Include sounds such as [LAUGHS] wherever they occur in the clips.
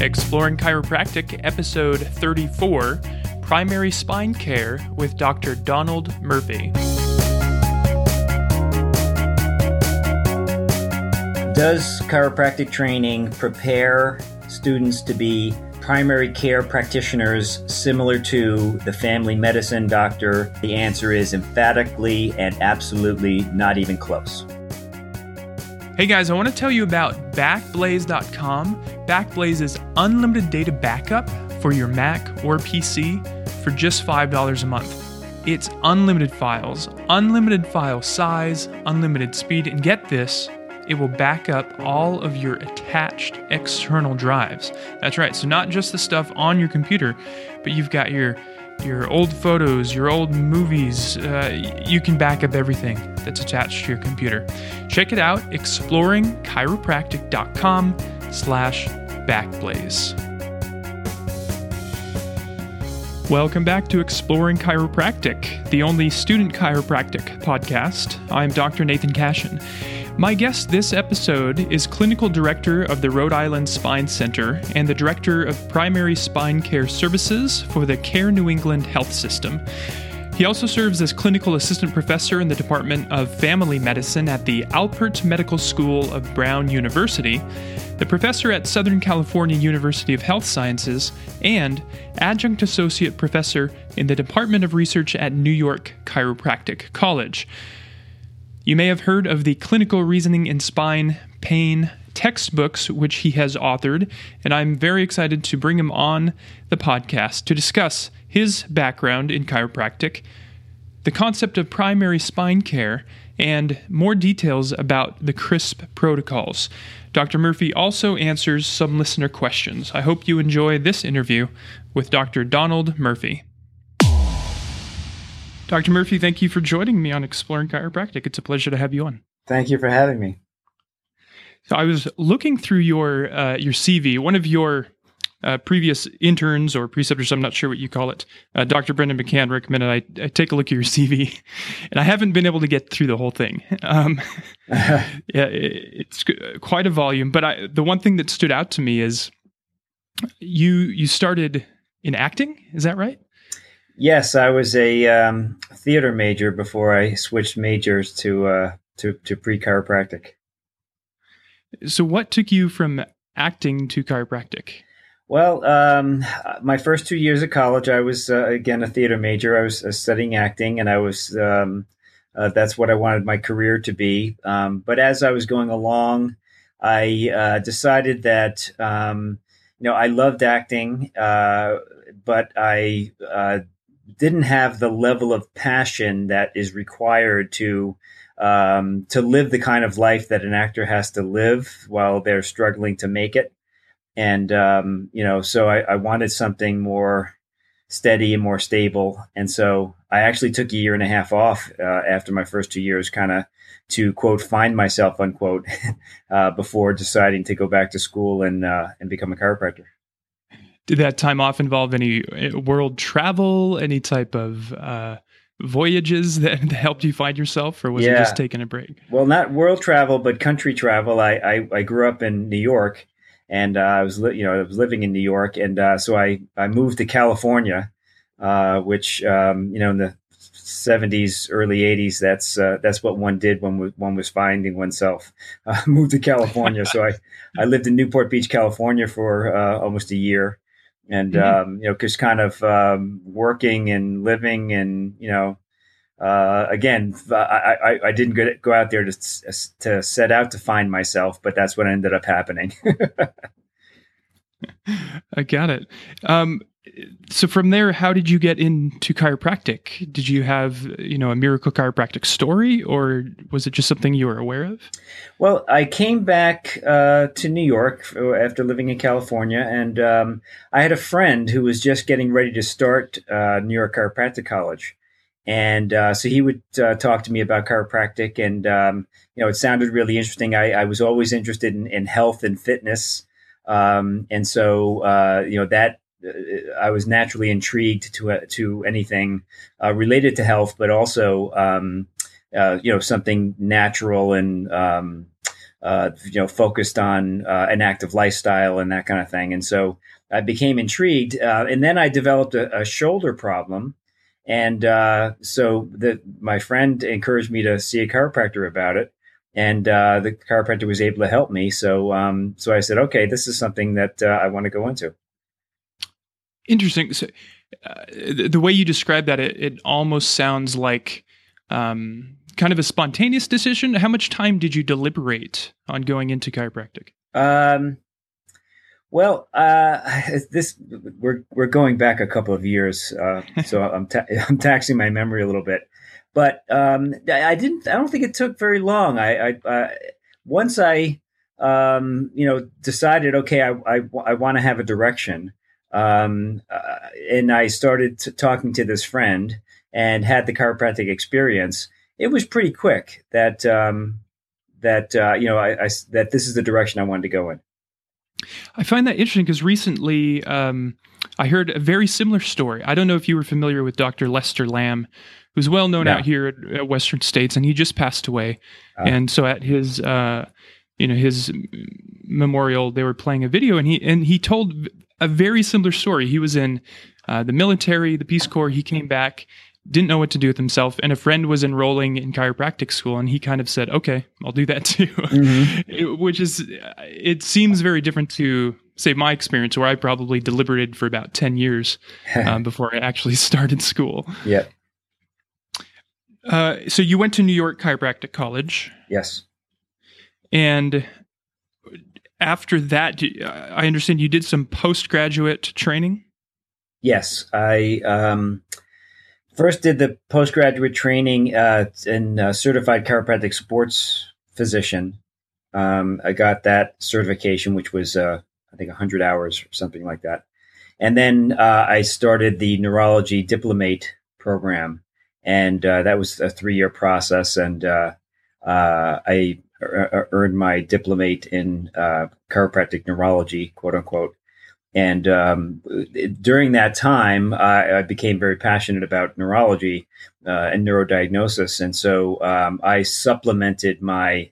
Exploring Chiropractic, Episode 34 Primary Spine Care with Dr. Donald Murphy. Does chiropractic training prepare students to be primary care practitioners similar to the family medicine doctor? The answer is emphatically and absolutely not even close. Hey guys, I want to tell you about Backblaze.com. Backblaze is unlimited data backup for your Mac or PC for just $5 a month. It's unlimited files, unlimited file size, unlimited speed, and get this, it will back up all of your attached external drives. That's right, so not just the stuff on your computer, but you've got your your old photos, your old movies. Uh, you can back up everything that's attached to your computer. Check it out, exploringchiropractic.com slash backblaze. Welcome back to Exploring Chiropractic, the only student chiropractic podcast. I'm Dr. Nathan Cashin. My guest this episode is Clinical Director of the Rhode Island Spine Center and the Director of Primary Spine Care Services for the Care New England Health System. He also serves as Clinical Assistant Professor in the Department of Family Medicine at the Alpert Medical School of Brown University, the Professor at Southern California University of Health Sciences, and Adjunct Associate Professor in the Department of Research at New York Chiropractic College. You may have heard of the Clinical Reasoning in Spine Pain textbooks, which he has authored, and I'm very excited to bring him on the podcast to discuss his background in chiropractic, the concept of primary spine care, and more details about the CRISP protocols. Dr. Murphy also answers some listener questions. I hope you enjoy this interview with Dr. Donald Murphy. Dr. Murphy, thank you for joining me on Exploring Chiropractic. It's a pleasure to have you on. Thank you for having me. So I was looking through your uh, your CV. One of your uh, previous interns or preceptors, I'm not sure what you call it, uh, Dr. Brendan McCann recommended I, I, take a look at your [LAUGHS] CV, and I haven't been able to get through the whole thing. [LAUGHS] Um, [LAUGHS] yeah, it, it's quite a volume. But I, the one thing that stood out to me is you you started in acting. Is that right? Yes, I was a um, theater major before I switched majors to uh, to, to pre chiropractic. So, what took you from acting to chiropractic? Well, um, my first two years of college, I was uh, again a theater major. I was uh, studying acting, and I was um, uh, that's what I wanted my career to be. Um, but as I was going along, I uh, decided that um, you know I loved acting, uh, but I uh, didn't have the level of passion that is required to um, to live the kind of life that an actor has to live while they're struggling to make it. And um, you know, so I, I, wanted something more steady and more stable. And so I actually took a year and a half off uh, after my first two years, kind of to quote find myself unquote [LAUGHS] uh, before deciding to go back to school and uh, and become a chiropractor. Did that time off involve any uh, world travel, any type of uh, voyages [LAUGHS] that, that, helped you find yourself, or was yeah. it just taking a break? Well, not world travel, but country travel. I I, I grew up in New York, and uh, I was li- you know I was living in New York, and uh, so I I moved to California, uh, which um, you know in the 70s, early 80s. That's uh, that's what one did when one was finding oneself. [LAUGHS] Uh, moved to California, so I I lived in Newport Beach, California, for uh, almost a year, and mm-hmm. um, you know, just kind of um, working and living, and you know, uh, again, I, I, I didn't go, go out there to to set out to find myself, but that's what ended up happening. [LAUGHS] I got it. Um, so from there, how did you get into chiropractic? Did you have, you know, a miracle chiropractic story, or was it just something you were aware of? Well, I came back uh, to New York after living in California, and um, I had a friend who was just getting ready to start uh, New York Chiropractic College, and uh, so he would uh, talk to me about chiropractic, and um, you know, it sounded really interesting. I, I was always interested in, in health and fitness. Um, and so, uh, you know, that I was naturally intrigued to uh, to anything uh, related to health, but also um, uh, you know something natural and um, uh, you know, focused on uh, an active lifestyle and that kind of thing. And so I became intrigued, uh, and then I developed a, a shoulder problem. And so the, my friend encouraged me to see a chiropractor about it, and the chiropractor was able to help me. So, um, so I said, okay, this is something that I want to go into. Interesting. So, the, the, way you describe that, it, it almost sounds like um, kind of a spontaneous decision? How much time did you deliberate on going into chiropractic? Um, well, uh, [LAUGHS] this we're we're going back a couple of years, uh, [LAUGHS] so I'm ta- [LAUGHS] I'm taxing my memory a little bit. But um, I didn't. I don't think it took very long. I, I uh, once I um, you know decided, okay, I I, I want to have a direction, um, uh, and I started talking to this friend and had the chiropractic experience it was pretty quick that um, that uh, you know I, I, that this is the direction I wanted to go in. I find that interesting because recently um, I heard a very similar story. I don't know if you were familiar with Dr. Lester Lamb, who's well known no. out here at, at, Western States, and he just passed away. Uh, and so at his uh, you know his memorial, they were playing a video, and he and he told a very similar story. He was in uh, the military, the Peace Corps. He came back didn't know what to do with himself and a friend was enrolling in chiropractic school and he kind of said okay i'll do that [LAUGHS] too mm-hmm. it, which is it seems very different to say my experience where i probably deliberated for about 10 years um, [LAUGHS] before i actually [LAUGHS] started school yeah uh, so you went to new york chiropractic college yes and after that i understand you did some postgraduate training yes i um first did the postgraduate training uh, in uh, certified chiropractic sports physician. Um, I got that certification, which was uh, I think 100 hours or something like that. And then uh, I started the neurology diplomate program, and uh, that was a three-year process. And uh, I earned my diplomate in chiropractic neurology, quote unquote. And um, during that time, I, I, became very passionate about neurology uh, and neurodiagnosis. And so um, I supplemented my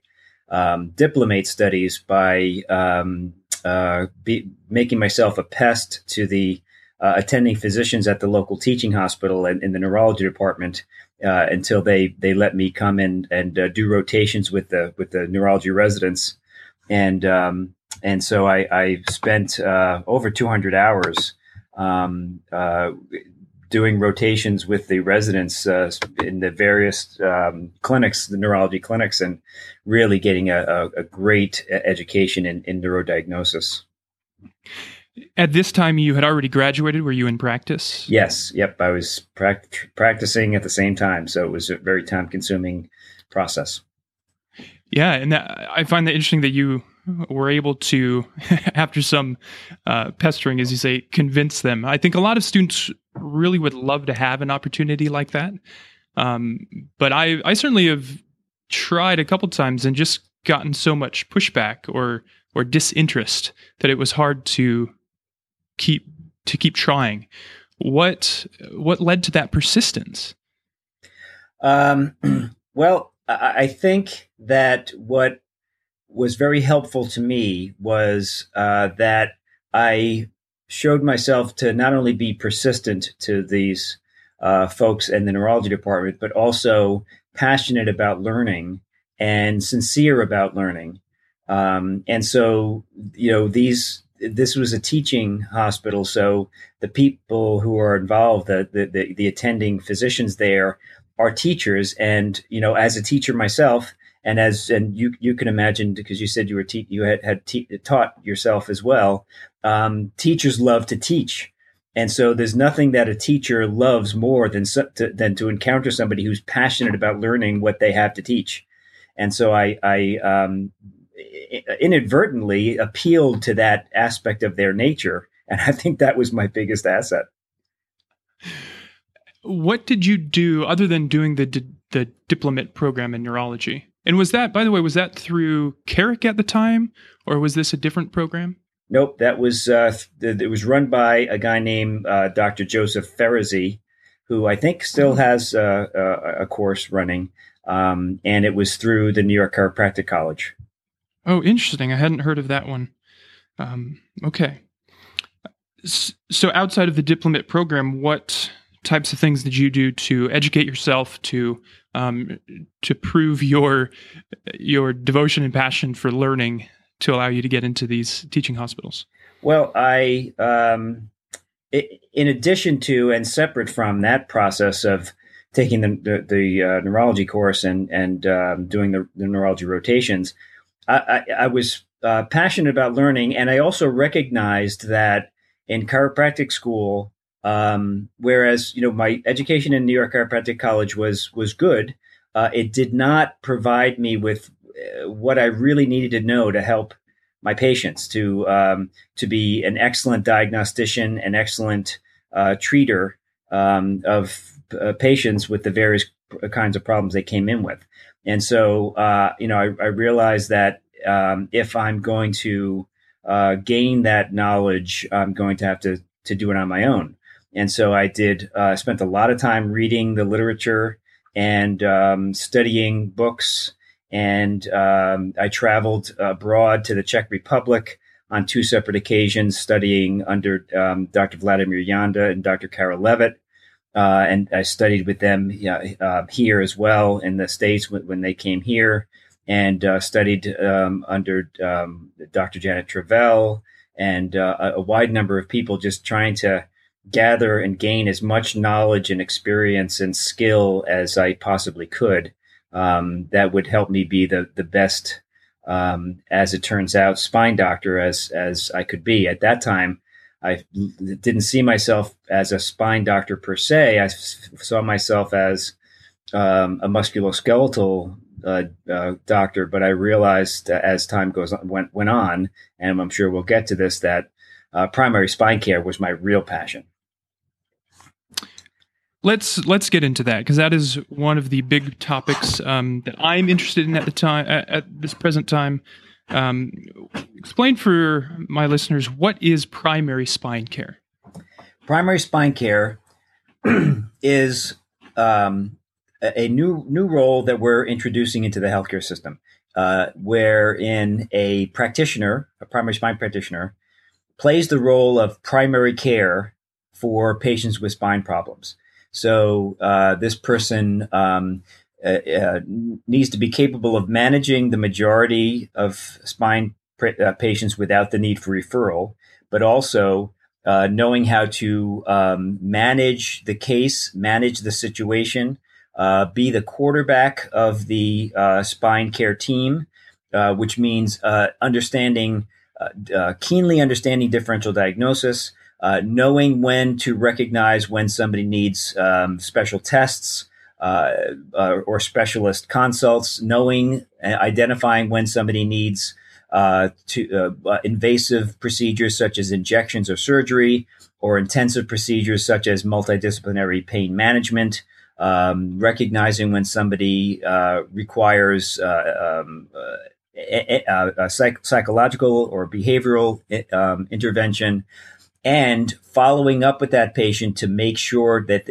um, diplomate studies by um, uh, be, making myself a pest to the uh, attending physicians at the local teaching hospital and in the neurology department uh, until they they let me come in and uh, do rotations with the with the neurology residents. And um, and so I, I spent uh, over 200 hours um, uh, doing rotations with the residents uh, in the various um, clinics, the neurology clinics, and really getting a, a, a great education in, in, neurodiagnosis. At this time, you had already graduated. Were you in practice? Yes. Yep. I was practicing at the same time, so it was a very time-consuming process. Yeah, and that, I find that interesting that you were able to, [LAUGHS] after some uh, pestering, as you say, convince them. I think a lot of students really would love to have an opportunity like that. Um, but I, I certainly have tried a couple times and just gotten so much pushback or or disinterest that it was hard to keep to keep trying. What what led to that persistence? Um, [CLEARS THROAT] well, I think that what was very helpful to me was uh, that I showed myself to not only be persistent to these uh, folks in the neurology department, but also passionate about learning and sincere about learning. Um, and so, you know, these this was a teaching hospital, so the people who are involved, the the, the, the attending physicians there, are teachers. And you know, as a teacher myself, and as and you you can imagine because you said you were te- you had had te- taught yourself as well. Um, teachers love to teach, and so there's nothing that a teacher loves more than to, than to encounter somebody who's passionate about learning what they have to teach. And so I I um, inadvertently appealed to that aspect of their nature, and I think that was my biggest asset. What did you do other than doing the the diplomate program in neurology? And was that, by the way, was that through Carrick at the time, or was this a different program? Nope, that was uh, it was run by a guy named uh, Dr. Joseph Ferezy, who I think still has uh, a, a course running, um, and it was through the New York Chiropractic College. Oh, interesting. I hadn't heard of that one. Um, okay. So, outside of the diplomat program, what types of things did you do to educate yourself to um, to prove your your devotion and passion for learning to allow you to get into these teaching hospitals? Well, I um, in addition to and separate from that process of taking the the, the uh, neurology course and and um, doing the, the, neurology rotations, I, I, was uh, passionate about learning, and I also recognized that in chiropractic school, um, whereas you know my education in New York Chiropractic College was was good, uh, it did not provide me with uh, what I really needed to know to help my patients to um, to be an excellent diagnostician, an excellent uh, treater um, of uh, patients with the various kinds of problems they came in with. And so, uh, you know, I, I realized that um, if I'm going to uh, gain that knowledge, I'm going to have to to do it on my own. And so I did. Uh, spent a lot of time reading the literature and um, studying books and um, I traveled abroad to the Czech Republic on two separate occasions, studying under um, Dr. Vladimir Janda and Dr. Karel Lewit. Uh, and I studied with them uh, here as well in the States when, they came here, and uh, studied um, under um, Dr. Janet Travell and uh, a wide number of people just trying to gather and gain as much knowledge and experience and skill as I possibly could um, that would help me be the the best, um, as it turns out, spine doctor as as I could be. At that time, I didn't see myself as a spine doctor per se. I saw myself as um, a musculoskeletal uh, uh, doctor, but I realized as time goes on, went went on, and I'm sure we'll get to this that uh, primary spine care was my real passion let's let's get into that because that is one of the big topics um, that I'm interested in at the time at, at this present time. Um, explain for my listeners what is primary spine care. Primary spine care [CLEARS THROAT] is um, a new new role that we're introducing into the healthcare system, uh, wherein a practitioner, a primary spine practitioner, plays the role of primary care for patients with spine problems. So uh, this person um, uh, uh, needs to be capable of managing the majority of spine uh, patients without the need for referral, but also uh, knowing how to um, manage the case, manage the situation, uh, be the quarterback of the spine care team, which means understanding. keenly understanding differential diagnosis, uh, knowing when to recognize when somebody needs um, special tests uh, uh, or specialist consults, knowing uh, identifying when somebody needs uh, to uh, invasive procedures such as injections or surgery, or intensive procedures such as multidisciplinary pain management. Um, recognizing when somebody requires um, a, a, a psych- psychological or behavioral um, intervention, and following up with that patient to make sure that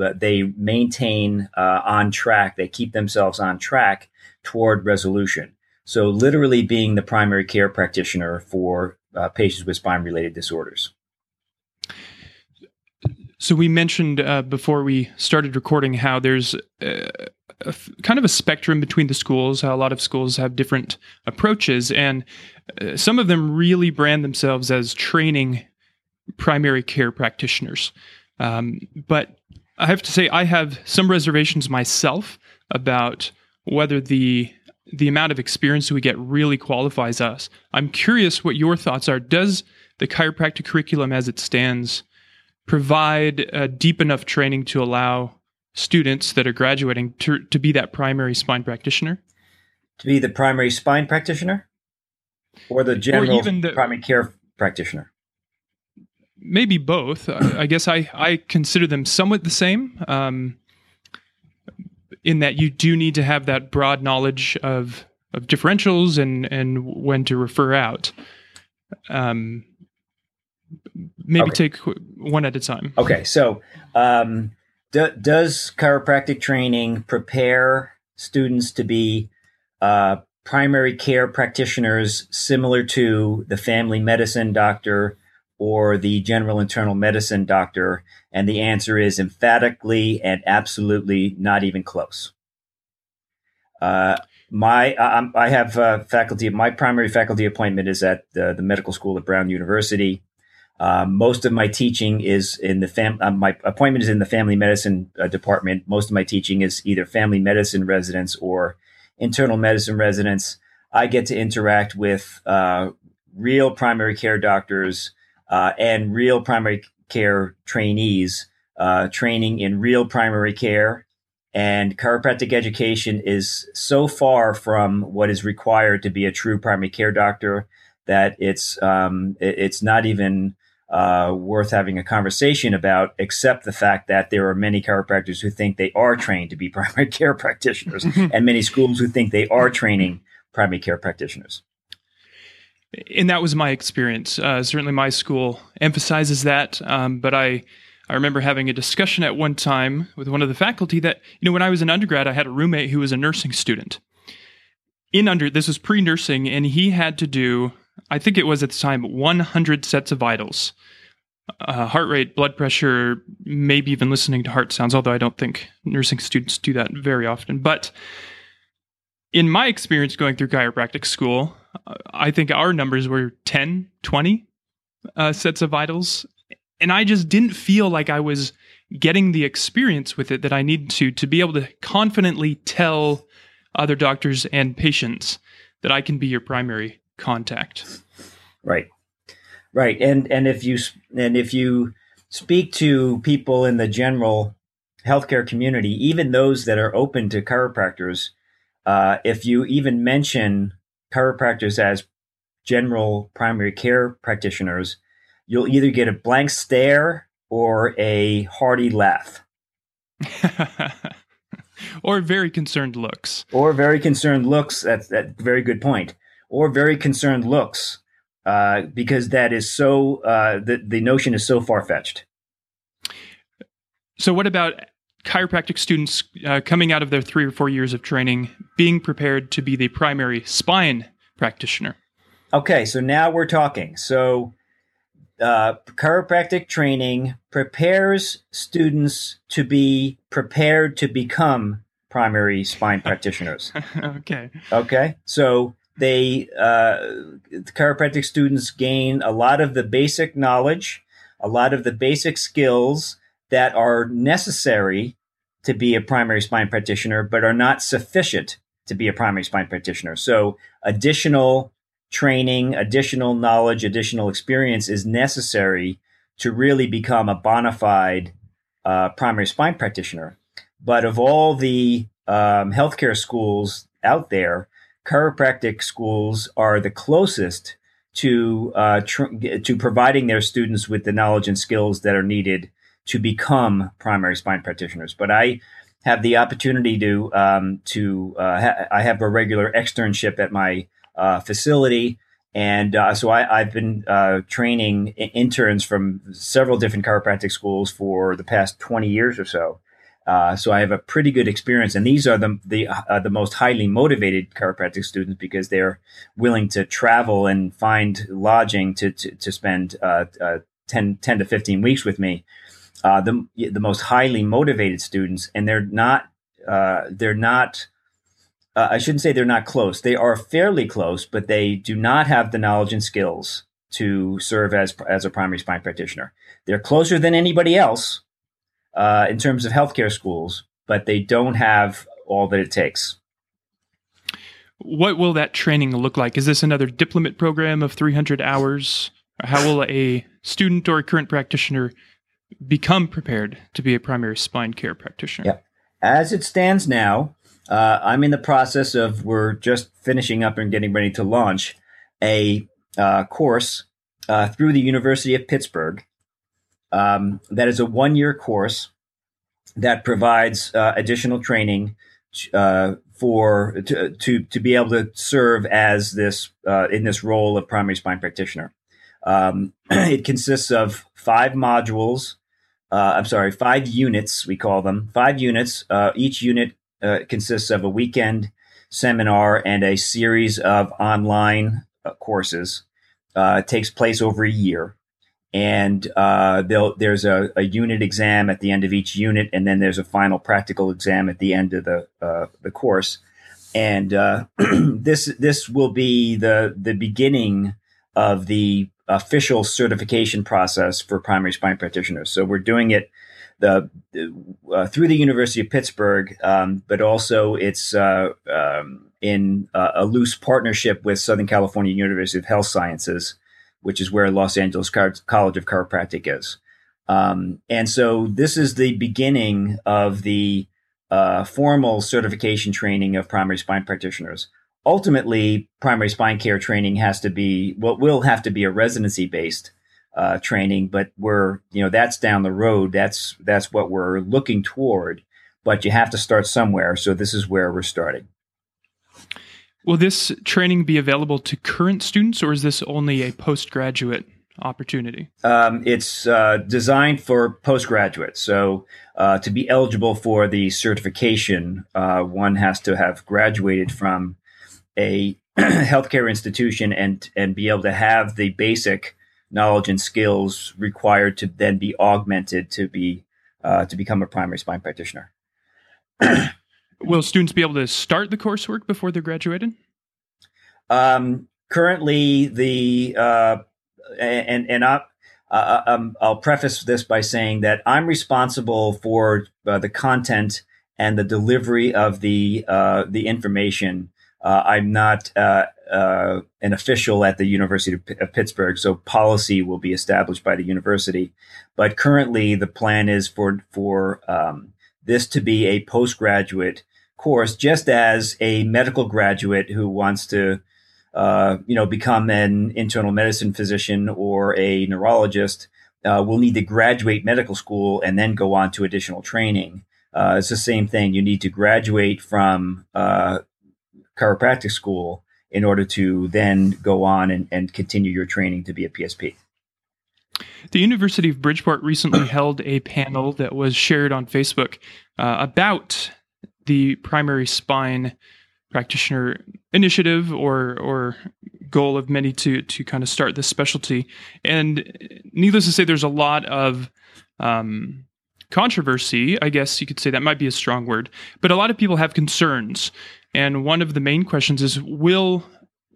uh, they maintain uh, on track, they keep themselves on track toward resolution. So, literally being the primary care practitioner for uh, patients with spine related disorders. So, we mentioned uh, before we started recording how there's uh, kind of a spectrum between the schools, how a lot of schools have different approaches, and uh, some of them really brand themselves as training primary care practitioners. Um, but I have to say, I have some reservations myself about whether the the amount of experience we get really qualifies us. I'm curious what your thoughts are. Does the chiropractic curriculum as it stands provide a deep enough training to allow students that are graduating to, to be that primary spine practitioner? To be the primary spine practitioner? Or the general or even the, primary care practitioner? Maybe both. I, I guess I, I consider them somewhat the same. Um, in that you do need to have that broad knowledge of of differentials and and when to refer out. Um, maybe okay. take one at a time. Okay, so um, do, does chiropractic training prepare students to be uh, primary care practitioners similar to the family medicine doctor or the general internal medicine doctor? And the answer is emphatically and absolutely not even close. Uh, my I, I have uh, faculty. My primary faculty appointment is at the, the medical school at Brown University. Uh, most of my teaching is in the fam. Uh, my appointment is in the family medicine uh, department. Most of my teaching is either family medicine residents or internal medicine residents. I get to interact with uh, real primary care doctors uh, and real primary care trainees uh, training in real primary care. And chiropractic education is so far from what is required to be a true primary care doctor that it's um, it's not even uh, worth having a conversation about, except the fact that there are many chiropractors who think they are trained to be [LAUGHS] primary care practitioners, [LAUGHS] and many schools who think they are training primary care practitioners. And that was my experience. Uh, certainly, my school emphasizes that, um, but I. I remember having a discussion at one time with one of the faculty that, you know, when I was an undergrad, I had a roommate who was a nursing student. In under, this was pre nursing, and he had to do I think it was at the time 100 sets of vitals. Uh, heart rate, blood pressure, maybe even listening to heart sounds, although I don't think nursing students do that very often. But in my experience going through chiropractic school, uh, I think our numbers were 10, 20 uh, sets of vitals. And I just didn't feel like I was getting the experience with it that I needed to to be able to confidently tell other doctors and patients that I can be your primary contact. Right. Right. And and if you and if you speak to people in the general healthcare community, even those that are open to chiropractors, uh, if you even mention chiropractors as general primary care practitioners, you'll either get a blank stare or a hearty laugh. [LAUGHS] or very concerned looks. Or very concerned looks. That's that very good point or very concerned looks, uh, because that is so uh, the the notion is so far fetched. So, what about chiropractic students uh, coming out of their three or four years of training, being prepared to be the primary spine practitioner? Okay, so now we're talking. So, uh, chiropractic training prepares students to be prepared to become primary spine practitioners. [LAUGHS] okay. Okay. So they uh, the chiropractic students gain a lot of the basic knowledge, a lot of the basic skills that are necessary to be a primary spine practitioner, but are not sufficient to be a primary spine practitioner. So additional training, additional knowledge, additional experience is necessary to really become a bona fide uh, primary spine practitioner. But of all the um, healthcare schools out there, chiropractic schools are the closest to uh, tr- to providing their students with the knowledge and skills that are needed to become primary spine practitioners. But I have the opportunity to um, to uh, ha- I have a regular externship at my uh, facility. And uh, so I, have been uh, training interns from several different chiropractic schools for the past 20 years or so. Uh, so I have a pretty good experience, and these are the the uh, the most highly motivated chiropractic students because they're willing to travel and find lodging to to, to spend uh, uh 10, 10, to fifteen weeks with me. Uh, the the most highly motivated students, and they're not uh, they're not. I shouldn't say they're not close. They are fairly close, but they do not have the knowledge and skills to serve as as a primary spine practitioner. They're closer than anybody else, uh, in terms of healthcare schools, but they don't have all that it takes. What will that training look like? Is this another diplomate program of 300 hours? How will a student or a current practitioner become prepared to be a primary spine care practitioner? Yeah. As it stands now, uh, I'm in the process of, we're just finishing up and getting ready to launch a uh, course uh, through the University of Pittsburgh um, that is a one year course that provides uh, additional training uh, for to, to, to be able to serve as this uh, in this role of primary spine practitioner. Um, [CLEARS THROAT] it consists of five modules. Uh, I'm sorry, five units. We call them five units. Uh, each unit uh, consists of a weekend seminar and a series of online uh, courses. Uh, takes place over a year, and uh, there's a, a, unit exam at the end of each unit, and then there's a final practical exam at the end of the the course. And [CLEARS THROAT] this this will be the the beginning of the official certification process for primary spine practitioners. So we're doing it the uh, through the University of Pittsburgh, um, but also it's uh, um, in uh, a loose partnership with Southern California University of Health Sciences, which is where Los Angeles College of Chiropractic is. Um, and so this is the beginning of the uh, formal certification training of primary spine practitioners. Ultimately, primary spine care training has to be what well, will have to be a residency based uh, training, but we're you know that's down the road. That's that's what we're looking toward. But you have to start somewhere. So this is where we're starting. Will this training be available to current students, or is this only a postgraduate opportunity? Um, it's uh, designed for postgraduates. So uh, to be eligible for the certification, uh, one has to have graduated from a [CLEARS THROAT] healthcare institution and and be able to have the basic knowledge and skills required to then be augmented to be uh, to become a primary spine practitioner. [CLEARS THROAT] Will students be able to start the coursework before they're graduated? Um, currently, the uh, and and I, uh, um, I'll preface this by saying that I'm responsible for uh, the content and the delivery of the uh, the information. Uh, I'm not uh, uh, an official at the University of, Pittsburgh, so policy will be established by the university. But currently, the plan is for for um, this to be a postgraduate course, just as a medical graduate who wants to, uh, you know, become an internal medicine physician or a neurologist uh, will need to graduate medical school and then go on to additional training. Uh, it's the same thing. You need to graduate from uh, chiropractic school in order to then go on and, and continue your training to be a PSP. The University of Bridgeport recently [CLEARS THROAT] held a panel that was shared on Facebook uh, about the primary spine practitioner initiative or or goal of many to to kind of start this specialty. And needless to say, there's a lot of um, controversy. I guess you could say that might be a strong word, but a lot of people have concerns and one of the main questions is Will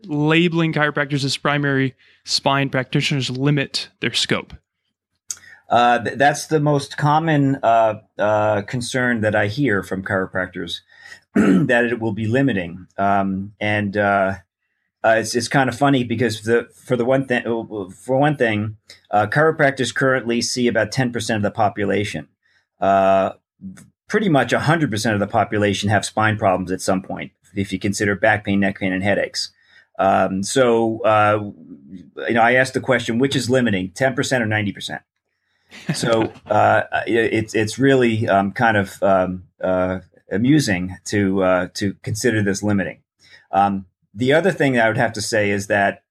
labeling chiropractors as primary spine practitioners limit their scope? Uh, th- that's the most common uh, uh, concern that I hear from chiropractors [CLEARS THROAT] that it will be limiting. Um, and uh, uh, it's, it's kind of funny because the, for the one thing, for one thing, uh, chiropractors currently see about ten percent of the population pretty much 100% of the population have spine problems at some point, if you consider back pain, neck pain, and headaches. Um, so, uh, you know, I asked the question, which is limiting, 10% or 90%? So [LAUGHS] uh, it's it's really um, kind of um, uh, amusing to uh, to consider this limiting. Um, the other thing that I would have to say is that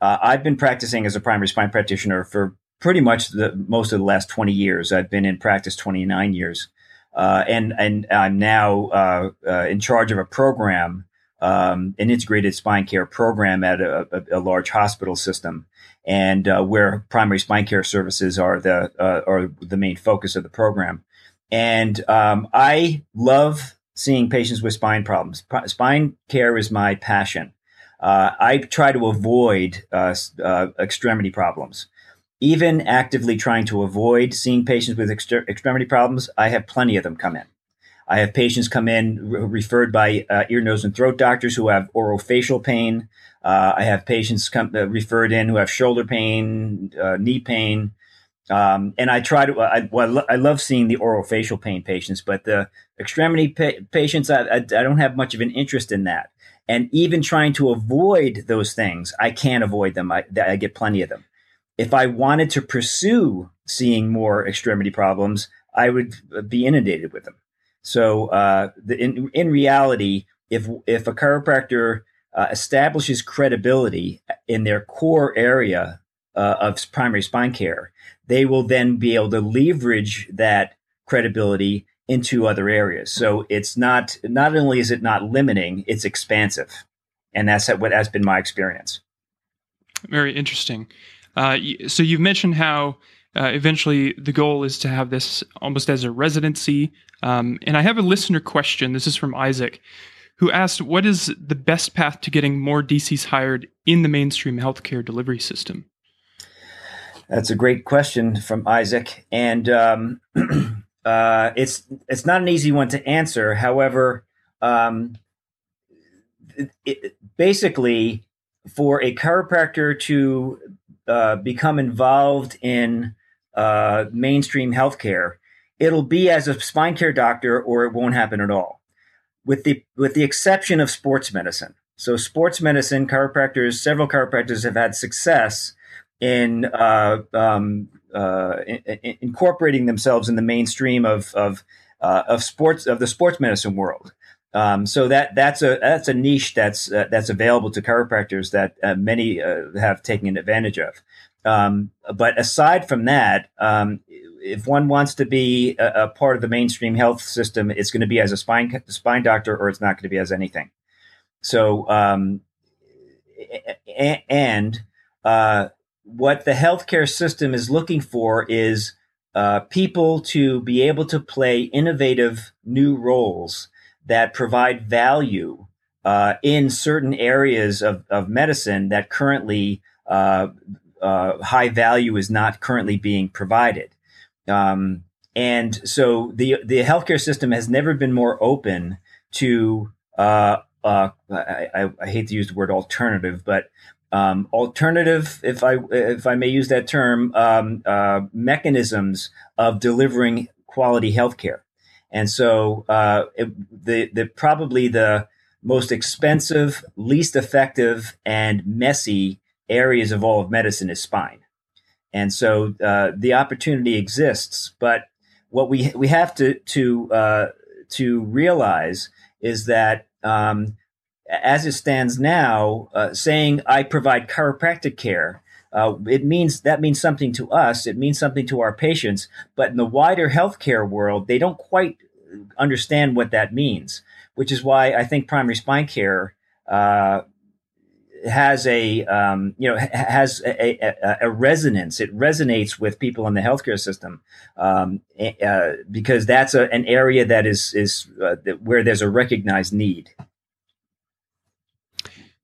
uh, I've been practicing as a primary spine practitioner for pretty much the most of the last 20 years. I've been in practice 29 years. Uh, and and I'm now uh, uh, in charge of a program, um, an integrated spine care program at a, a, a large hospital system, and uh, where primary spine care services are the uh, are the main focus of the program. And um, I love seeing patients with spine problems. spine care is my passion. Uh, I try to avoid extremity problems even actively trying to avoid seeing patients with extremity problems, I have plenty of them come in. I have patients come in re- referred by uh, ear, nose, and throat doctors who have orofacial pain. Uh, I have patients come uh, referred in who have shoulder pain, uh, knee pain, um, and I try to. I, well, I love seeing the orofacial pain patients, but the extremity pa- patients, I, I, I don't have much of an interest in that. And even trying to avoid those things, I can't avoid them. I, I get plenty of them if I wanted to pursue seeing more extremity problems, I would be inundated with them. So, uh, the, in, in reality, if if a chiropractor uh, establishes credibility in their core area uh, of primary spine care, they will then be able to leverage that credibility into other areas. So it's not not only is it not limiting, it's expansive, and that's what has been my experience. Very interesting. Uh, so you've mentioned how uh, eventually the goal is to have this almost as a residency. Um, and I have a listener question. This is from Isaac, who asked, "What is the best path to getting more DCs hired in the mainstream healthcare delivery system?" That's a great question from Isaac, and um, [CLEARS THROAT] uh, it's it's not an easy one to answer. However, um, it, it, basically, for a chiropractor to uh, become involved in uh, mainstream healthcare, it'll be as a spine care doctor, or it won't happen at all, with the with the exception of sports medicine. So, sports medicine chiropractors, several chiropractors have had success in uh, um, uh, in, in incorporating themselves in the mainstream of of, uh, of sports of the sports medicine world. Um, so that that's a that's a niche that's uh, that's available to chiropractors that uh, many uh, have taken advantage of. Um, but aside from that, um, if one wants to be a, a, part of the mainstream health system, it's going to be as a spine spine doctor, or it's not going to be as anything. So, um, and uh, what the healthcare system is looking for is uh, people to be able to play innovative new roles that provide value uh, in certain areas of, of medicine that currently uh, uh high value is not currently being provided. Um, and so the the healthcare system has never been more open to uh, uh, I, I, hate to use the word alternative, but um, alternative, if I if I may use that term, um, uh, mechanisms of delivering quality healthcare. And so, uh, it, the the probably the most expensive, least effective, and messy areas of all of medicine is spine. And so, uh, the opportunity exists, but what we we have to to uh, to realize is that um, as it stands now, uh, saying I provide chiropractic care, uh, it means that means something to us. It means something to our patients. But in the wider healthcare world, they don't quite understand what that means. Which is why I think primary spine care uh, has a um, you know has a, a, a, resonance. It resonates with people in the healthcare system um, uh, because that's a, an area that is is uh, where there's a recognized need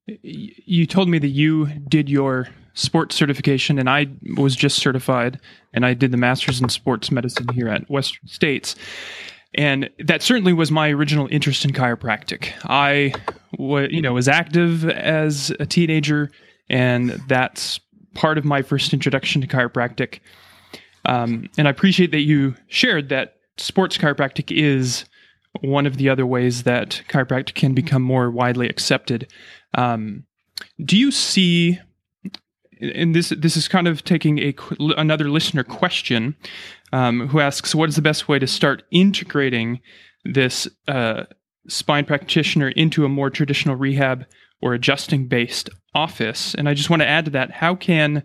you told me that you did your sports certification and I was just certified and I did the master's in sports medicine here at Western States. And that certainly was my original interest in chiropractic. I you know, was active as a teenager and that's part of my first introduction to chiropractic. Um, and I appreciate that you shared that sports chiropractic is one of the other ways that chiropractic can become more widely accepted. Um, do you see? And this this is kind of taking a another listener question, um, who asks, "What is the best way to start integrating this uh, spine practitioner into a more traditional rehab or adjusting based office?" And I just want to add to that: How can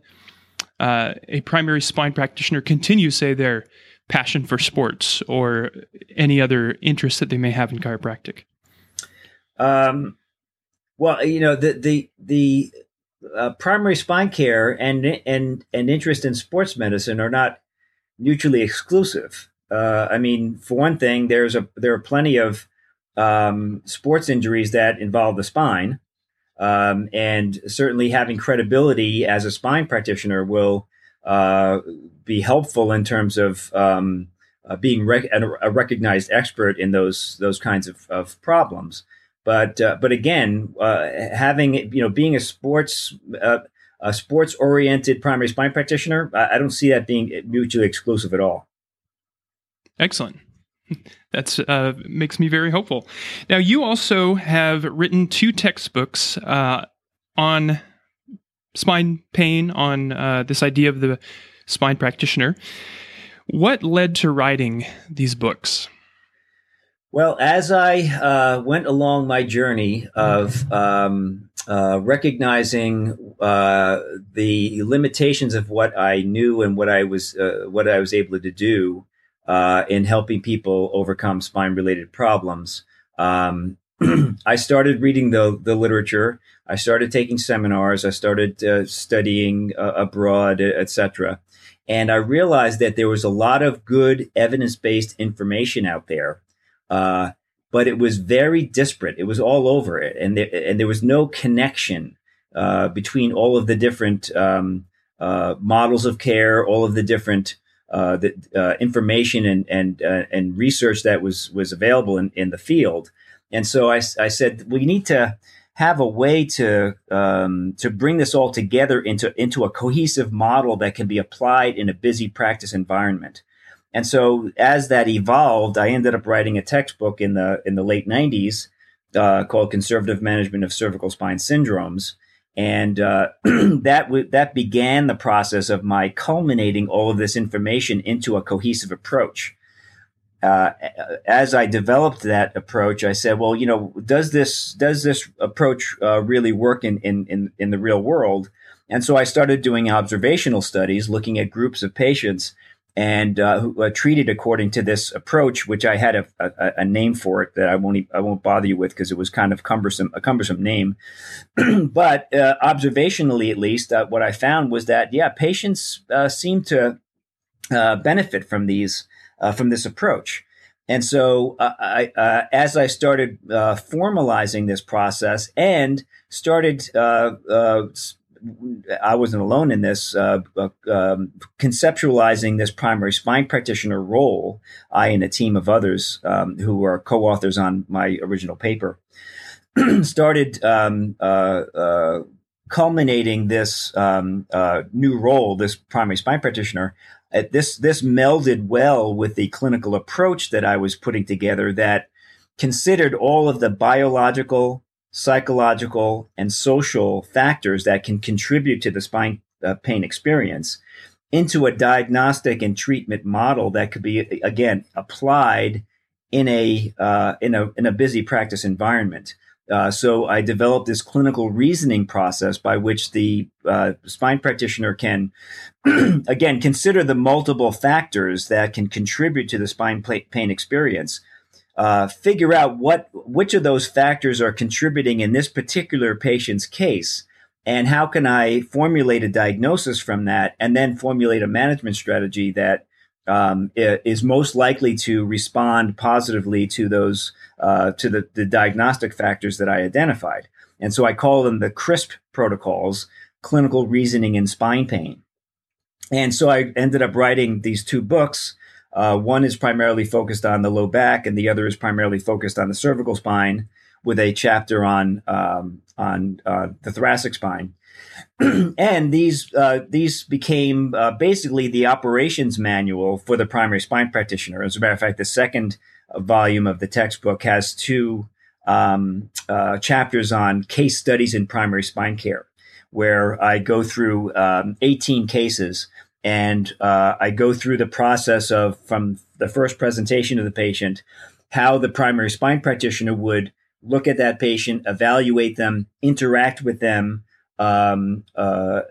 uh, a primary spine practitioner continue, say, their passion for sports or any other interest that they may have in chiropractic? Um, well, you know, the the the uh, primary spine care and and and interest in sports medicine are not mutually exclusive. Uh, I mean, for one thing, there's a there are plenty of um, sports injuries that involve the spine, um, and certainly having credibility as a spine practitioner will uh, be helpful in terms of um, uh, being rec- a recognized expert in those those kinds of, of problems. But uh, but again, uh, having you know being a sports uh, a sports oriented primary spine practitioner, I, I don't see that being mutually exclusive at all. Excellent. [LAUGHS] That uh, makes me very hopeful. Now, you also have written two textbooks uh, on spine pain, on uh, this idea of the spine practitioner. What led to writing these books? Well, as I uh, went along my journey of um, uh, recognizing uh, the limitations of what I knew and what I was uh, what I was able to do, uh, in helping people overcome spine related problems. Um, [CLEARS THROAT] I started reading the, the literature. I started taking seminars. I started uh, studying abroad, etc. And I realized that there was a lot of good evidence based information out there. Uh, but it was very disparate. It was all over it, and there, and there was no connection uh, between all of the different um, uh, models of care, all of the different uh, the, uh, information and and uh, and research that was was available in, in the field. And so I, I said we need to have a way to um, to bring this all together into into a cohesive model that can be applied in a busy practice environment. And so as that evolved, I ended up writing a textbook in the in the late '90s uh, called "Conservative Management of Cervical Spine Syndromes." And uh, [CLEARS THROAT] that w- that began the process of my culminating all of this information into a cohesive approach. Uh, as I developed that approach, I said, "Well, you know, does this does this approach uh, really work in, in in in the real world?" And so I started doing observational studies, looking at groups of patients and uh, who uh, treated according to this approach, which I had a, a, a, name for it that I won't I won't bother you with because it was kind of cumbersome a cumbersome name. [CLEARS THROAT] but uh, observationally, at least, uh, what I found was that yeah, patients uh, seem to benefit from these from this approach. And so, I, as I started formalizing this process and started I wasn't alone in this, uh, uh, um, conceptualizing this primary spine practitioner role, I and a team of others um, who are co authors on my original paper, [CLEARS THROAT] started um, uh, uh, culminating this um, uh, new role, this primary spine practitioner. this, this melded well with the clinical approach that I was putting together that considered all of the biological, psychological, and social factors that can contribute to the spine uh, pain experience into a diagnostic and treatment model that could be again applied in a uh, in a in a busy practice environment. Uh, so I developed this clinical reasoning process by which the uh, spine practitioner can, [CLEARS THROAT] again, consider the multiple factors that can contribute to the spine pain experience uh, figure out what which of those factors are contributing in this particular patient's case and how can i formulate a diagnosis from that and then formulate a management strategy that um, is most likely to respond positively to those uh, to the, the diagnostic factors that i identified. And so i call them the crisp protocols clinical reasoning in spine pain. And so i ended up writing these two books uh, one is primarily focused on the low back, and the other is primarily focused on the cervical spine, with a chapter on um, on uh, the thoracic spine. [CLEARS THROAT] and these uh, these became uh, basically the operations manual for the primary spine practitioner. As a matter of fact, the second volume of the textbook has two um, uh, chapters on case studies in primary spine care, where I go through um, 18 cases and uh, I go through the process of from the first presentation to the patient, how the primary spine practitioner would look at that patient, evaluate them, interact with them, um, uh,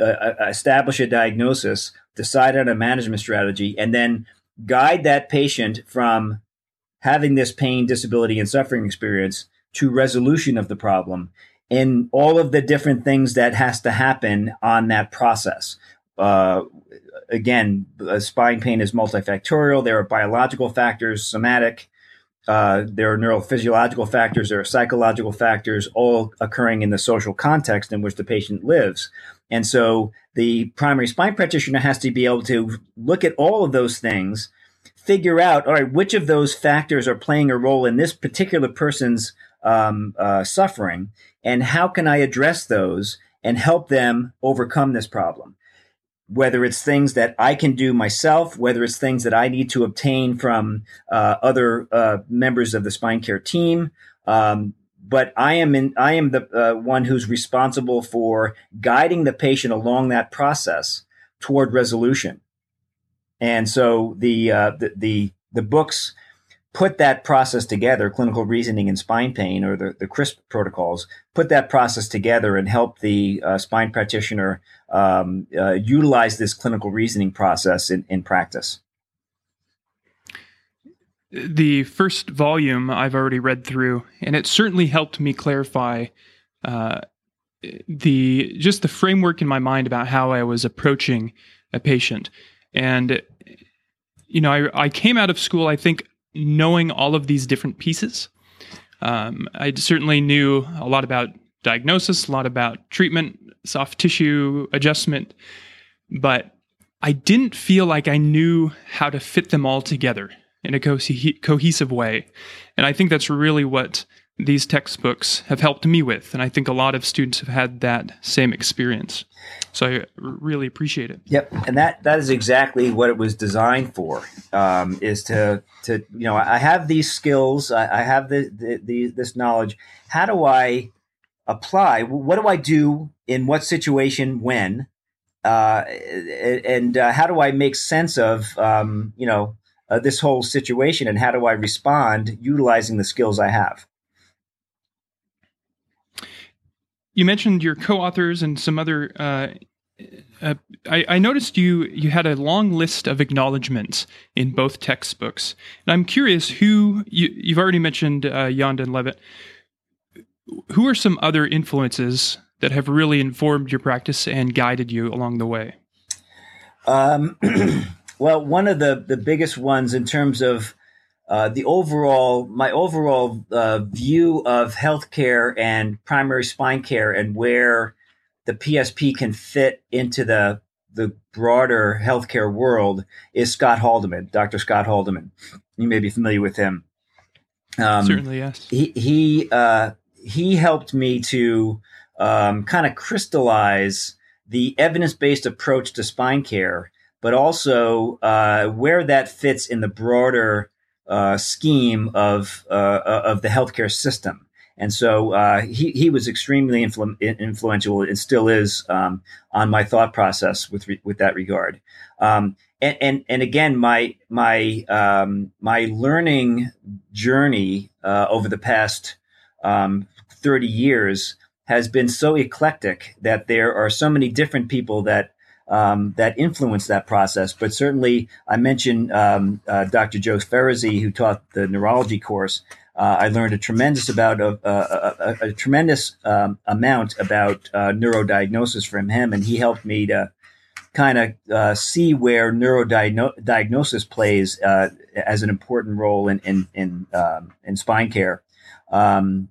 uh, establish a diagnosis, decide on a management strategy, and then guide that patient from having this pain, disability, and suffering experience to resolution of the problem. And all of the different things that has to happen on that process uh, again, spine pain is multifactorial. There are biological factors, somatic. Uh, there are neurophysiological factors. There are psychological factors, all occurring in the social context in which the patient lives. And so the primary spine practitioner has to be able to look at all of those things, figure out, all right, which of those factors are playing a role in this particular person's um, uh, suffering, and how can I address those and help them overcome this problem? Whether it's things that I can do myself, whether it's things that I need to obtain from uh, other uh, members of the spine care team. Um, but I am in, I am the uh, one who's responsible for guiding the patient along that process toward resolution. And so the uh, the, the the books put that process together, clinical reasoning in spine pain or the, the CRISP protocols, put that process together and help the uh, spine practitioner um, uh, utilize this clinical reasoning process in, in practice. the first volume I've already read through, and it certainly helped me clarify uh, the just the framework in my mind about how I was approaching a patient. And you know, I, I came out of school, I think, knowing all of these different pieces. Um, I certainly knew a lot about diagnosis, a lot about treatment, soft tissue adjustment, but I didn't feel like I knew how to fit them all together in a co- cohesive way. And I think that's really what these textbooks have helped me with. And I think a lot of students have had that same experience. So I really appreciate it. Yep, and that that is exactly what it was designed for. Um, is to to you know I have these skills, I, I have the, the, the this knowledge. How do I apply? What do I do in what situation when? Uh, and uh, how do I make sense of um, you know uh, this whole situation, and how do I respond utilizing the skills I have? You mentioned your co-authors and some other. Uh, uh, I, I, noticed you you had a long list of acknowledgments in both textbooks, and I'm curious who you, have already mentioned uh, Janda and Lewit. Who are some other influences that have really informed your practice and guided you along the way? Um, [CLEARS THROAT] well, one of the the biggest ones in terms of uh, the overall, my overall uh, view of healthcare and primary spine care and where the PSP can fit into the the broader healthcare world is Scott Haldeman, Dr. Scott Haldeman. You may be familiar with him. Um, Certainly, yes. He he uh, he helped me to um, kind of crystallize the evidence based approach to spine care, but also uh, where that fits in the broader uh, scheme of uh, uh, of the healthcare system. And so uh, he he was extremely influ- influential and still is um, on my thought process with re- with that regard. Um, and, and and again, my my um, my learning journey uh, over the past um, thirty years has been so eclectic that there are so many different people that um, that influenced that process. But certainly, I mentioned um, uh, Dr. Joe Ferezy, who taught the neurology course. Uh, I learned a tremendous about a, a, a, a tremendous um, amount about uh, neurodiagnosis from him, and he helped me to kind of uh, see where neurodiagnosis plays uh, as an important role in in in, um, in spine care. Um,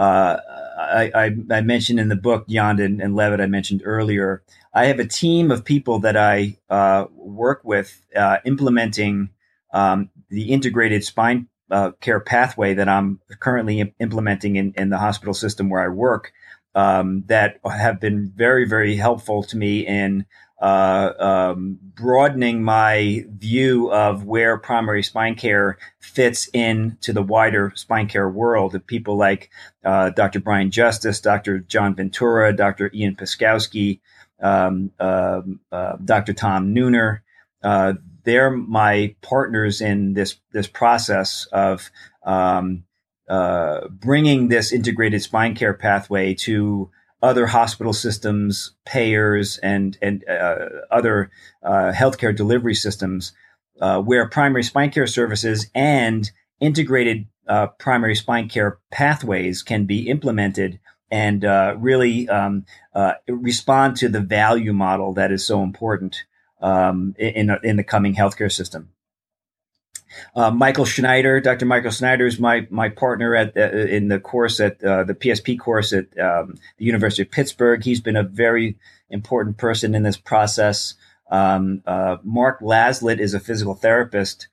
uh, I, I, I, mentioned in the book Jan and, and Lewit I mentioned earlier I have a team of people that I uh, work with uh, implementing um, the integrated spine uh, care pathway that I'm currently implementing in, in, the hospital system where I work. Um, that have been very, very helpful to me in um, broadening my view of where primary spine care fits into the wider spine care world. Of people like uh, Dr. Brian Justice, Dr. John Ventura, Dr. Ian Paskowski, um, uh, uh, Dr. Tom Nooner. Uh, they're my partners in this this process of um, uh, bringing this integrated spine care pathway to other hospital systems, payers, and and uh, other uh, healthcare delivery systems, where primary spine care services and integrated primary spine care pathways can be implemented and uh, really um, uh, respond to the value model that is so important um, in, in the coming healthcare system. Uh, Michael Schneider, Dr. Michael Schneider is my my partner at uh, in the course at uh, the PSP course at um, the University of Pittsburgh. He's been a very important person in this process. Um, uh, Mark Laslett is a physical therapist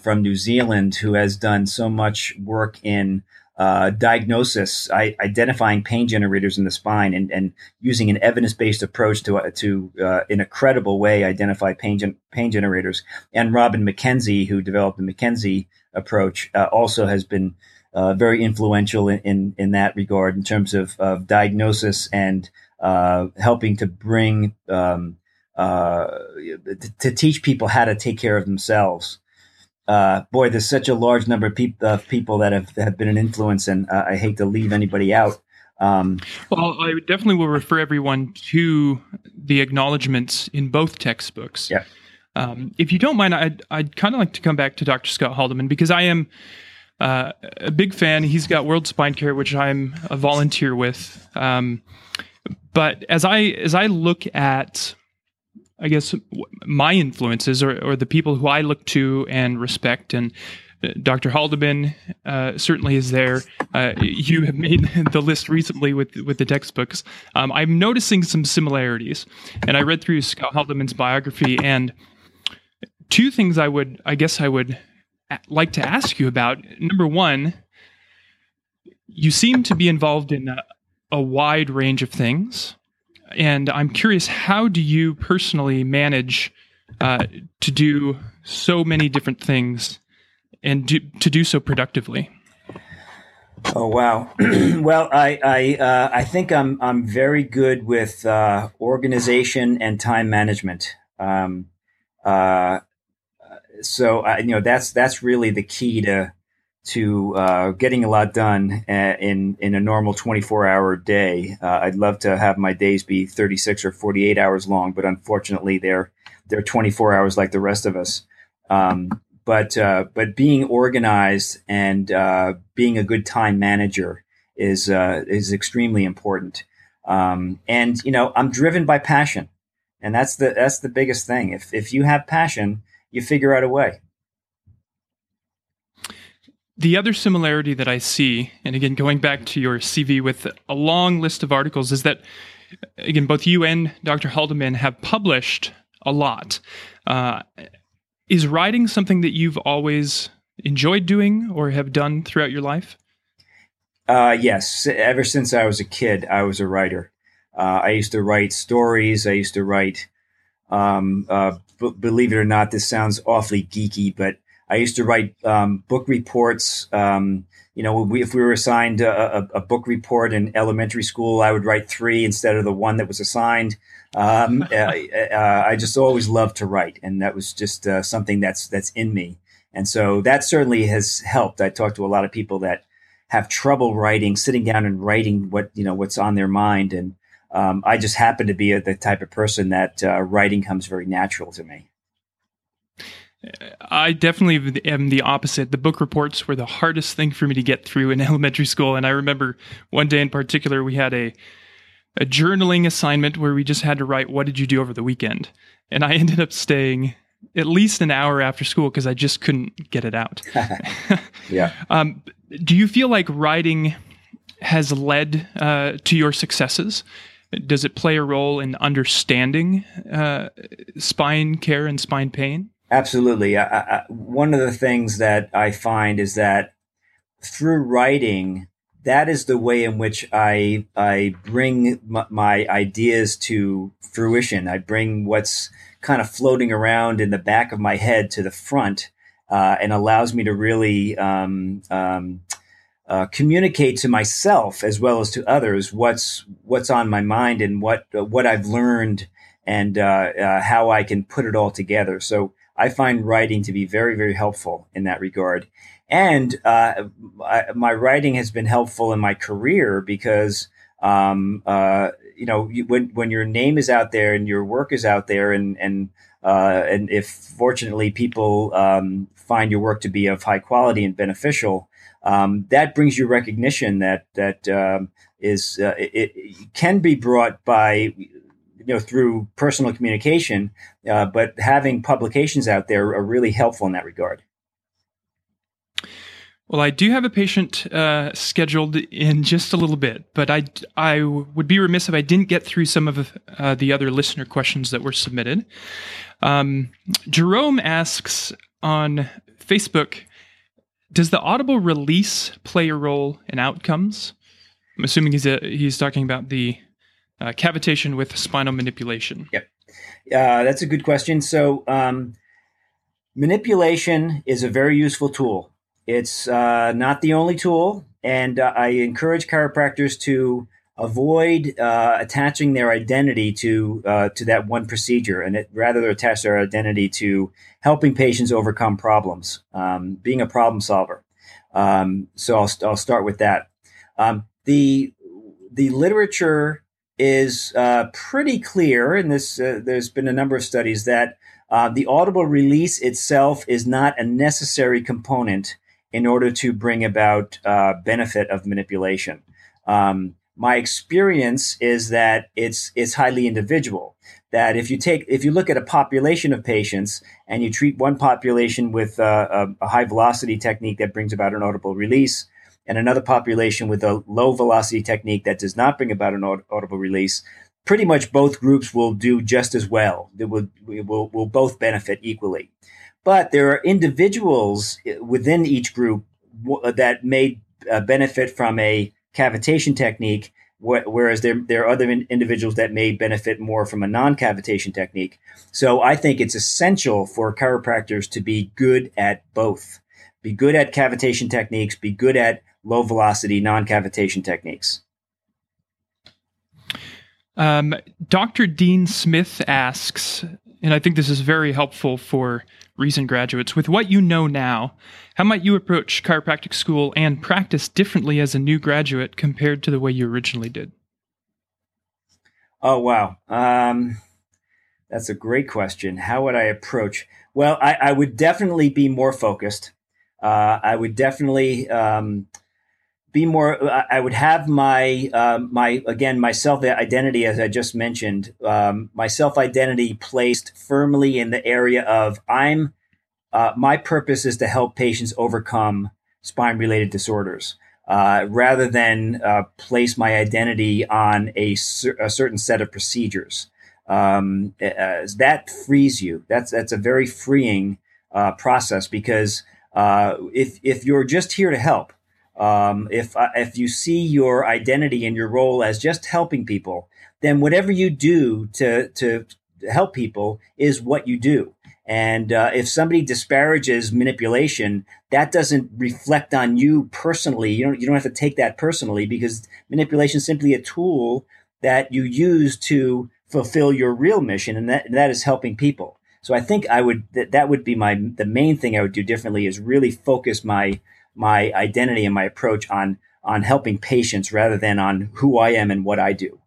from New Zealand who has done so much work in uh, diagnosis, I, identifying pain generators in the spine, and, and using an evidence based approach to uh, to uh, in a credible way identify pain gen- pain generators. And Robin McKenzie, who developed the McKenzie approach, uh, also has been uh, very influential in, in, in that regard in terms of, of diagnosis and uh, helping to bring um, to, to teach people how to take care of themselves uh, boy, there's such a large number of, peop- people that have, have been an influence, and uh, I hate to leave anybody out. Um, well, I definitely will refer everyone to the acknowledgments in both textbooks. Yeah. Um, if you don't mind, I'd, I'd kind of like to come back to Dr. Scott Haldeman because I am uh, a big fan. He's got World Spine Care, which I'm a volunteer with. Um, but as I as I look at, I guess my influences or, or the people who I look to and respect, and uh, Dr. Haldeman uh, certainly is there. Uh, you have made [LAUGHS] the list recently with with the textbooks. Um, I'm noticing some similarities, and I read through Scott Haldeman's biography, and two things I would, I guess, I would like to ask you about. Number one, you seem to be involved in a, a wide range of things, and I'm curious, how do you personally manage uh, to do so many different things and do, to do so productively? Oh wow! [CLEARS THROAT] well, I I uh, I think I'm I'm very good with uh, organization and time management. Um, uh, so I, you know that's that's really the key to to uh, getting a lot done uh, in in a normal 24 hour day. Uh, I'd love to have my days be 36 or 48 hours long, but unfortunately they're they're 24 hours like the rest of us. Um, but uh, but being organized and uh, being a good time manager is uh, is extremely important. Um, and you know I'm driven by passion, and that's the that's the biggest thing. If if you have passion, you figure out a way. The other similarity that I see, and again, going back to your CV with a long list of articles, is that, again, both you and Dr. Haldeman have published a lot. Uh, is writing something that you've always enjoyed doing or have done throughout your life? Uh, yes. Ever since I was a kid, I was a writer. Uh, I used to write stories. I used to write um, uh, b- believe it or not, this sounds awfully geeky, but I used to write um, book reports. Um, you know, we, if we were assigned a, a, a, book report in elementary school, I would write three instead of the one that was assigned. Um, [LAUGHS] uh, uh, I just always loved to write, and that was just uh, something that's that's in me. And so that certainly has helped. I talked to a lot of people that have trouble writing, sitting down and writing what you know what's on their mind, and um, I just happen to be a, the type of person that uh, writing comes very natural to me. I definitely am the opposite. The book reports were the hardest thing for me to get through in [LAUGHS] elementary school, and I remember one day in particular we had a a journaling assignment where we just had to write what did you do over the weekend, and I [LAUGHS] ended up staying at least an hour after school because I just couldn't get it out. [LAUGHS] yeah. Um, do you feel like writing has led uh, to your successes? Does it play a role in understanding uh, spine care and spine pain? Absolutely. I, I, one of the things that I find is that through writing, that is the way in which I I bring m- my ideas to fruition. I bring what's kind of floating around in the back of my head to the front, uh, and allows me to really um, um, uh, communicate to myself as well as to others what's what's on my mind and what uh, what I've learned and uh, uh, how I can put it all together. So I find writing to be very very helpful in that regard. And uh, I, my writing has been helpful in my career because um, uh, you know you, when when your name is out there and your work is out there and and and if fortunately people um, find your work to be of high quality and beneficial, um, that brings you recognition that that um, is uh, it, it, can be brought by you know through personal communication, uh, but having publications out there are really helpful in that regard. Well, I do have a patient uh, scheduled in just a little bit, but I, I would be remiss if I didn't get through some of uh, the other listener questions that were submitted. Um, Jerome asks on Facebook does the audible release play a role in outcomes? I'm assuming he's a, he's talking about the uh, cavitation with spinal manipulation. Yep, uh, that's a good question. So, um, manipulation is a very useful tool. It's uh, not the only tool, and uh, I encourage chiropractors to avoid uh, attaching their identity to uh, to that one procedure, and it, rather attach their identity to helping patients overcome problems, um, being a problem solver. Um, so I'll, I'll start with that. Um, the the literature is uh, pretty clear, and this uh, there's been a number of studies that Uh, the audible release itself is not a necessary component in order to bring about uh, benefit of manipulation. Um, my experience is that it's it's highly individual. That if you take if you look at a population of patients and you treat one population with uh, a, a high velocity technique that brings about an audible release, and another population with a low velocity technique that does not bring about an audible release, pretty much both groups will do just as well. They will, will, will both benefit equally. But there are individuals within each group that may uh, benefit from a cavitation technique, whereas there, there are other individuals that may benefit more from a non cavitation technique. So I think it's essential for chiropractors to be good at both. Be good at cavitation techniques, be good at low velocity non cavitation techniques. Um, Dr. Dean Smith asks, and I think this is very helpful for recent graduates, with what you know now, how might you approach chiropractic school and practice differently as a new graduate compared to the way you originally did? Oh, wow. Um, that's a great question. How would I approach? Well, I, I would definitely be more focused. Uh, I would definitely um, be more i would have my uh, my again my self identity as i just mentioned um, my self identity placed firmly in the area of i'm uh, my purpose is to help patients overcome spine related disorders uh, rather than uh, place my identity on a, cer- a, certain set of procedures. Um, that frees you that's that's a very freeing uh, process because uh, if if you're just here to help um, if uh, if you see your identity and your role as just helping people, then whatever you do to to help people is what you do. And uh, if somebody disparages manipulation, that doesn't reflect on you personally. You don't you don't have to take that personally because manipulation is simply a tool that you use to fulfill your real mission, and that that is helping people. So I think I would that, that would be my the main thing I would do differently is really focus my my identity and my approach on on helping patients rather than on who I am and what I do.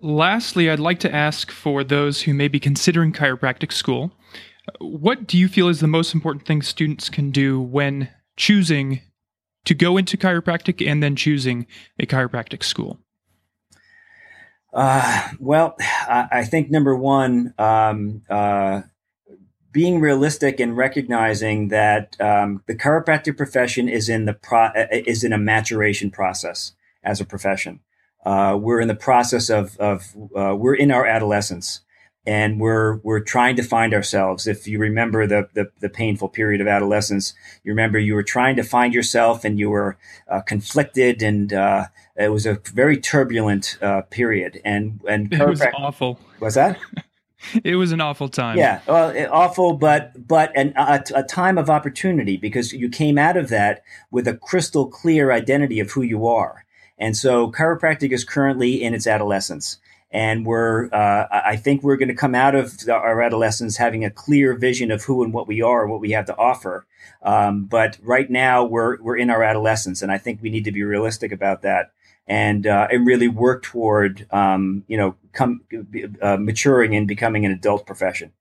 Lastly, I'd like to ask for those who may be considering chiropractic school, what do you feel is the most important thing students can do when choosing to go into chiropractic and then choosing a chiropractic school? Uh, well, I think number one, um, uh, being realistic and recognizing that um, the chiropractic profession is in the pro- is in a maturation process as a profession. Uh, we're in the process of of uh, we're in our adolescence, and we're we're trying to find ourselves. If you remember the, the, the painful period of adolescence, you remember you were trying to find yourself, and you were uh, conflicted, and uh, it was a very turbulent uh, period. And and it was awful. Was that? [LAUGHS] [LAUGHS] it was an awful time. Yeah, well, awful, but but an, a, a, time of opportunity because you came out of that with a crystal clear identity of who you are. And so, chiropractic is currently in its adolescence, and we're uh, I think we're going to come out of our adolescence having a clear vision of who and what we are, what we have to offer. Um, but right now, we're we're in our adolescence, and I think we need to be realistic about that and uh, and really work toward um, you know come uh, maturing and becoming an adult profession.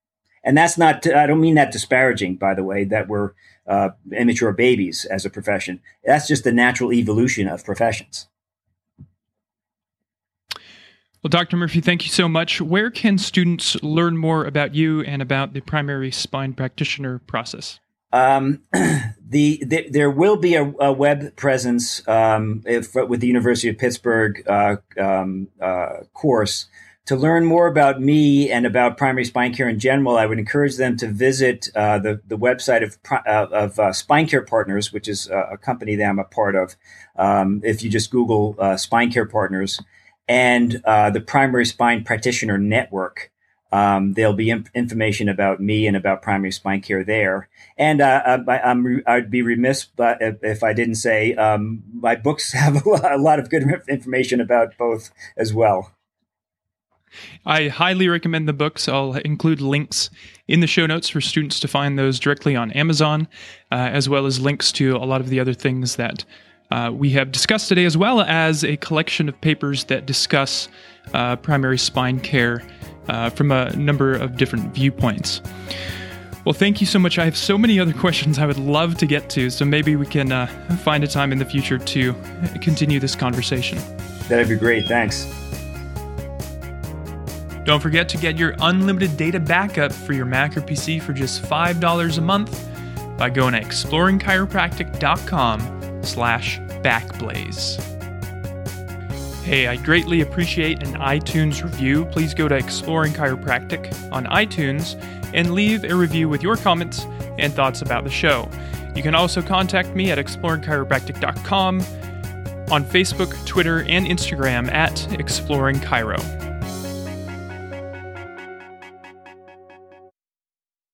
And that's not I don't mean that disparaging, by the way, that we're uh, immature babies as a profession. That's just the natural evolution of professions. Well, Dr. Murphy, thank you so much. Where can students learn more about you and about the primary spine practitioner process? Um, [CLEARS THROAT] the, the, there will be a, a web presence um, if, with the University of Pittsburgh uh, um, uh, course. To learn more about me and about primary spine care in general, I would encourage them to visit uh, the, the website of, uh, of uh, Spine Care Partners, which is a company that I'm a part of. Um, if you just Google uh, Spine Care Partners and the Primary Spine Practitioner Network. Um, there'll be information about me and about primary spine care there. And uh, I, am I'd be remiss but if I didn't say um, my books [LAUGHS] have a lot of good information about both as well. I highly recommend the books. I'll include links in the show notes for students to find those directly on Amazon, uh, as well as links to a lot of the other things that uh, we have discussed today, as well as a collection of papers that discuss uh, primary spine care uh, from a number of different viewpoints. Well, thank you so much. I have so many other [LAUGHS] questions I would love to get to, so maybe we can uh, find a time in the future to continue this conversation. That'd be great. Thanks. Don't forget to get your unlimited data backup for your Mac or PC for just $5 a month by going to exploringchiropractic.com slash backblaze. Hey, I greatly appreciate an iTunes review. Please go to Exploring Chiropractic on iTunes and leave a review with your comments and thoughts about the show. You can also contact me at exploringchiropractic.com on Facebook, Twitter, and Instagram at Exploring Chiro.